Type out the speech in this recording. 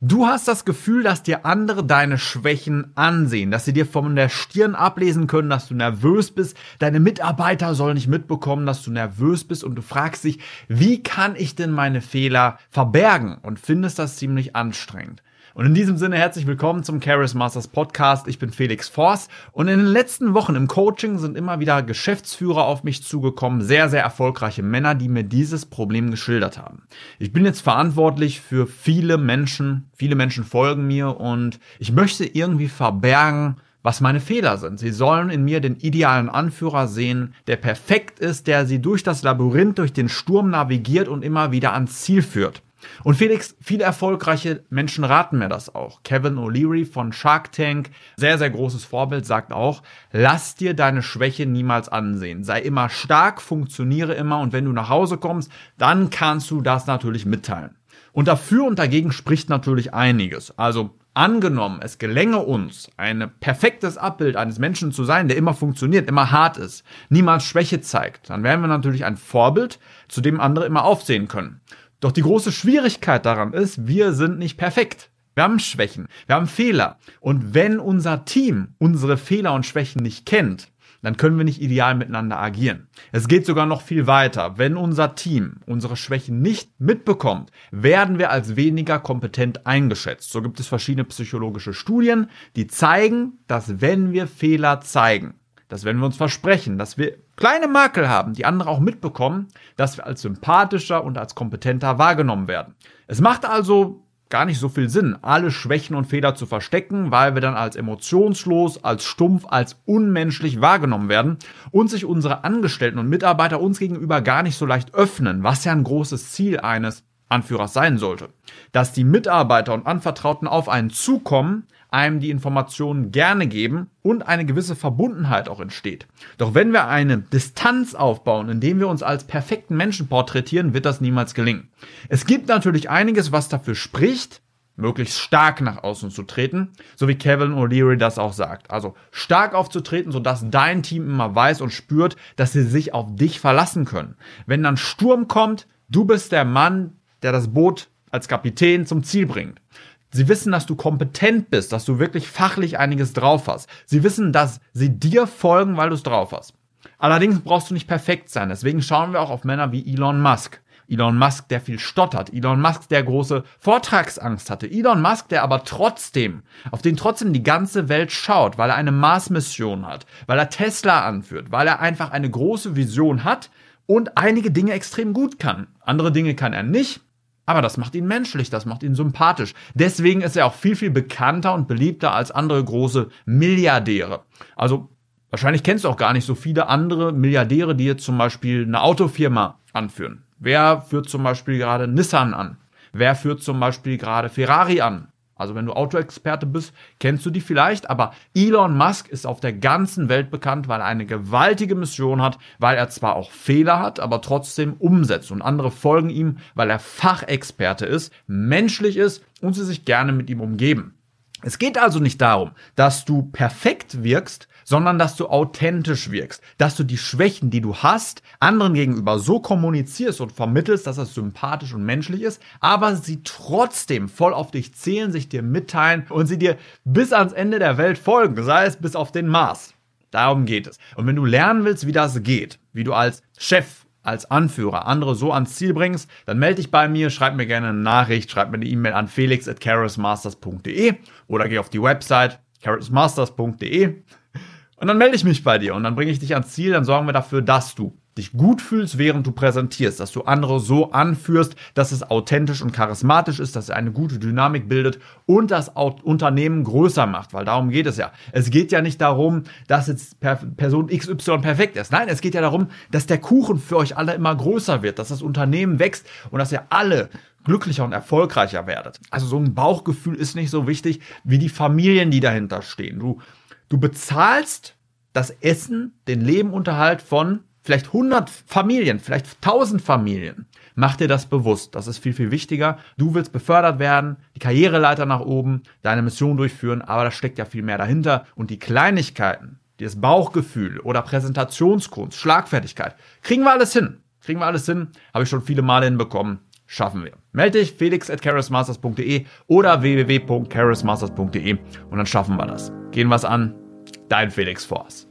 Du hast das Gefühl, dass dir andere deine Schwächen ansehen, dass sie dir von der Stirn ablesen können, dass du nervös bist. Deine Mitarbeiter sollen nicht mitbekommen, dass du nervös bist und du fragst dich, wie kann ich denn meine Fehler verbergen und findest das ziemlich anstrengend. Und in diesem Sinne herzlich willkommen zum Charis Masters Podcast. Ich bin Felix Forst und in den letzten Wochen im Coaching sind immer wieder Geschäftsführer auf mich zugekommen, sehr, sehr erfolgreiche Männer, die mir dieses Problem geschildert haben. Ich bin jetzt verantwortlich für viele Menschen, viele Menschen folgen mir und ich möchte irgendwie verbergen, was meine Fehler sind. Sie sollen in mir den idealen Anführer sehen, der perfekt ist, der sie durch das Labyrinth, durch den Sturm navigiert und immer wieder ans Ziel führt. Und Felix, viele erfolgreiche Menschen raten mir das auch. Kevin O'Leary von Shark Tank, sehr, sehr großes Vorbild, sagt auch, lass dir deine Schwäche niemals ansehen. Sei immer stark, funktioniere immer und wenn du nach Hause kommst, dann kannst du das natürlich mitteilen. Und dafür und dagegen spricht natürlich einiges. Also angenommen, es gelänge uns, ein perfektes Abbild eines Menschen zu sein, der immer funktioniert, immer hart ist, niemals Schwäche zeigt, dann wären wir natürlich ein Vorbild, zu dem andere immer aufsehen können. Doch die große Schwierigkeit daran ist, wir sind nicht perfekt. Wir haben Schwächen, wir haben Fehler. Und wenn unser Team unsere Fehler und Schwächen nicht kennt, dann können wir nicht ideal miteinander agieren. Es geht sogar noch viel weiter. Wenn unser Team unsere Schwächen nicht mitbekommt, werden wir als weniger kompetent eingeschätzt. So gibt es verschiedene psychologische Studien, die zeigen, dass wenn wir Fehler zeigen, dass wenn wir uns versprechen, dass wir kleine Makel haben, die andere auch mitbekommen, dass wir als sympathischer und als kompetenter wahrgenommen werden. Es macht also gar nicht so viel Sinn, alle Schwächen und Fehler zu verstecken, weil wir dann als emotionslos, als stumpf, als unmenschlich wahrgenommen werden und sich unsere Angestellten und Mitarbeiter uns gegenüber gar nicht so leicht öffnen, was ja ein großes Ziel eines Anführers sein sollte. Dass die Mitarbeiter und Anvertrauten auf einen zukommen, einem die Informationen gerne geben und eine gewisse Verbundenheit auch entsteht. Doch wenn wir eine Distanz aufbauen, indem wir uns als perfekten Menschen porträtieren, wird das niemals gelingen. Es gibt natürlich einiges, was dafür spricht, möglichst stark nach außen zu treten, so wie Kevin O'Leary das auch sagt. Also stark aufzutreten, sodass dein Team immer weiß und spürt, dass sie sich auf dich verlassen können. Wenn dann Sturm kommt, du bist der Mann, der das Boot als Kapitän zum Ziel bringt. Sie wissen, dass du kompetent bist, dass du wirklich fachlich einiges drauf hast. Sie wissen, dass sie dir folgen, weil du es drauf hast. Allerdings brauchst du nicht perfekt sein. Deswegen schauen wir auch auf Männer wie Elon Musk. Elon Musk, der viel stottert. Elon Musk, der große Vortragsangst hatte. Elon Musk, der aber trotzdem, auf den trotzdem die ganze Welt schaut, weil er eine Mars-Mission hat, weil er Tesla anführt, weil er einfach eine große Vision hat und einige Dinge extrem gut kann. Andere Dinge kann er nicht. Aber das macht ihn menschlich, das macht ihn sympathisch. Deswegen ist er auch viel, viel bekannter und beliebter als andere große Milliardäre. Also wahrscheinlich kennst du auch gar nicht so viele andere Milliardäre, die jetzt zum Beispiel eine Autofirma anführen. Wer führt zum Beispiel gerade Nissan an? Wer führt zum Beispiel gerade Ferrari an? Also wenn du Autoexperte bist, kennst du die vielleicht, aber Elon Musk ist auf der ganzen Welt bekannt, weil er eine gewaltige Mission hat, weil er zwar auch Fehler hat, aber trotzdem umsetzt und andere folgen ihm, weil er Fachexperte ist, menschlich ist und sie sich gerne mit ihm umgeben. Es geht also nicht darum, dass du perfekt wirkst, sondern dass du authentisch wirkst, dass du die Schwächen, die du hast, anderen gegenüber so kommunizierst und vermittelst, dass es sympathisch und menschlich ist, aber sie trotzdem voll auf dich zählen, sich dir mitteilen und sie dir bis ans Ende der Welt folgen, sei es bis auf den Mars. Darum geht es. Und wenn du lernen willst, wie das geht, wie du als Chef als Anführer andere so ans Ziel bringst, dann melde dich bei mir, schreib mir gerne eine Nachricht, schreib mir eine E-Mail an felix at oder geh auf die Website carrotsmasters.de und dann melde ich mich bei dir und dann bringe ich dich ans Ziel, dann sorgen wir dafür, dass du dich gut fühlst, während du präsentierst, dass du andere so anführst, dass es authentisch und charismatisch ist, dass er eine gute Dynamik bildet und das Unternehmen größer macht, weil darum geht es ja. Es geht ja nicht darum, dass jetzt Person XY perfekt ist. Nein, es geht ja darum, dass der Kuchen für euch alle immer größer wird, dass das Unternehmen wächst und dass ihr alle glücklicher und erfolgreicher werdet. Also so ein Bauchgefühl ist nicht so wichtig wie die Familien, die dahinter stehen. Du, du bezahlst das Essen, den Lebenunterhalt von vielleicht 100 Familien, vielleicht 1000 Familien. Mach dir das bewusst. Das ist viel, viel wichtiger. Du willst befördert werden, die Karriereleiter nach oben, deine Mission durchführen, aber da steckt ja viel mehr dahinter. Und die Kleinigkeiten, das Bauchgefühl oder Präsentationskunst, Schlagfertigkeit, kriegen wir alles hin. Kriegen wir alles hin. Habe ich schon viele Male hinbekommen. schaffen wir. Melde dich felix at oder www.charismasters.de und dann schaffen wir das. Gehen wir es an dein Felix Forst.